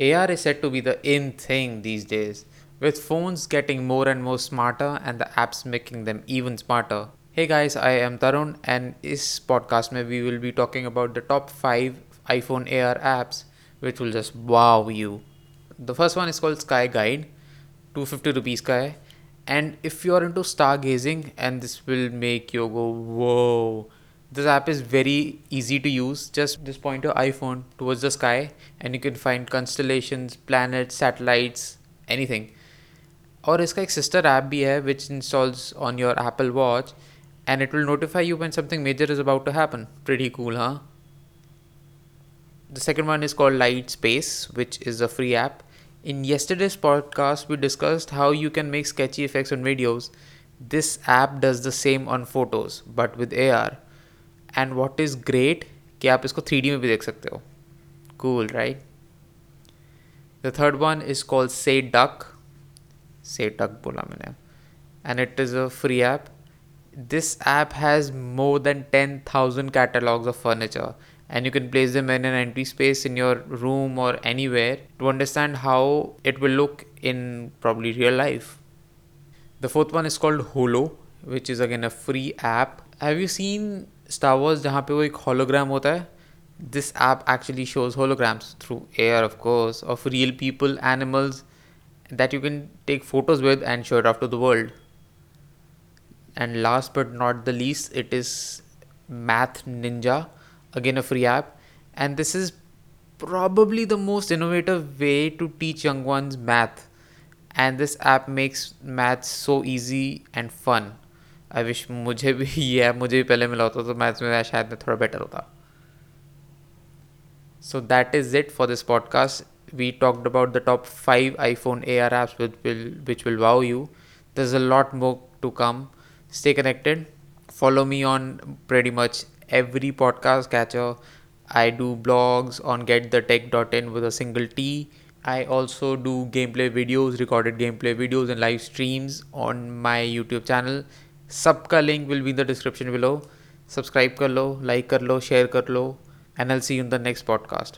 AR is said to be the in thing these days, with phones getting more and more smarter and the apps making them even smarter. Hey guys, I am Tarun, and this podcast may we will be talking about the top 5 iPhone AR apps which will just wow you. The first one is called Sky Guide, 250 rupees ka hai. And if you are into stargazing, and this will make you go, whoa this app is very easy to use. Just just point your iPhone towards the sky and you can find constellations, planets, satellites, anything. और इसका एक sister app भी है which installs on your Apple Watch and it will notify you when something major is about to happen. Pretty cool, huh? The second one is called Light Space, which is a free app. In yesterday's podcast, we discussed how you can make sketchy effects on videos. This app does the same on photos, but with AR. And what is great कि आप इसको three D में भी देख सकते हो। Cool right the third one is call Sayduck Sayduck बोला मैंने। And it is a free app this app has more than ten thousand catalogues of furniture and you can place the man an entry space in your room or anywhere to understand how it will look in probably real life the fourth one is called Holo which is again a free app Have you seen star Wars जहाँ पे वो एक hologram होता है this app actually shows holograms through air of course of real people animals that you can take photos with and show it off to the world. And last but not the least, it is Math Ninja, again a free app. And this is probably the most innovative way to teach young ones math. And this app makes math so easy and fun. I wish मुझे भी, ये app मुझे भी पहले मिला होता तो maths में शायद मैं थोड़ा बेटर होता। So that is it for this podcast we talked about the top five iPhone A R apps which will wow you the is a lot mock to come stay connected follow me on pretty much every podcast catcher I do blogs on get the tech dot in with a single T I also do gameplay videos recorded gameplay videos and live streams on my YouTube channel सबका link will be in the description below subscribe कर लो like कर लो share कर लो and I'll see in the next podcast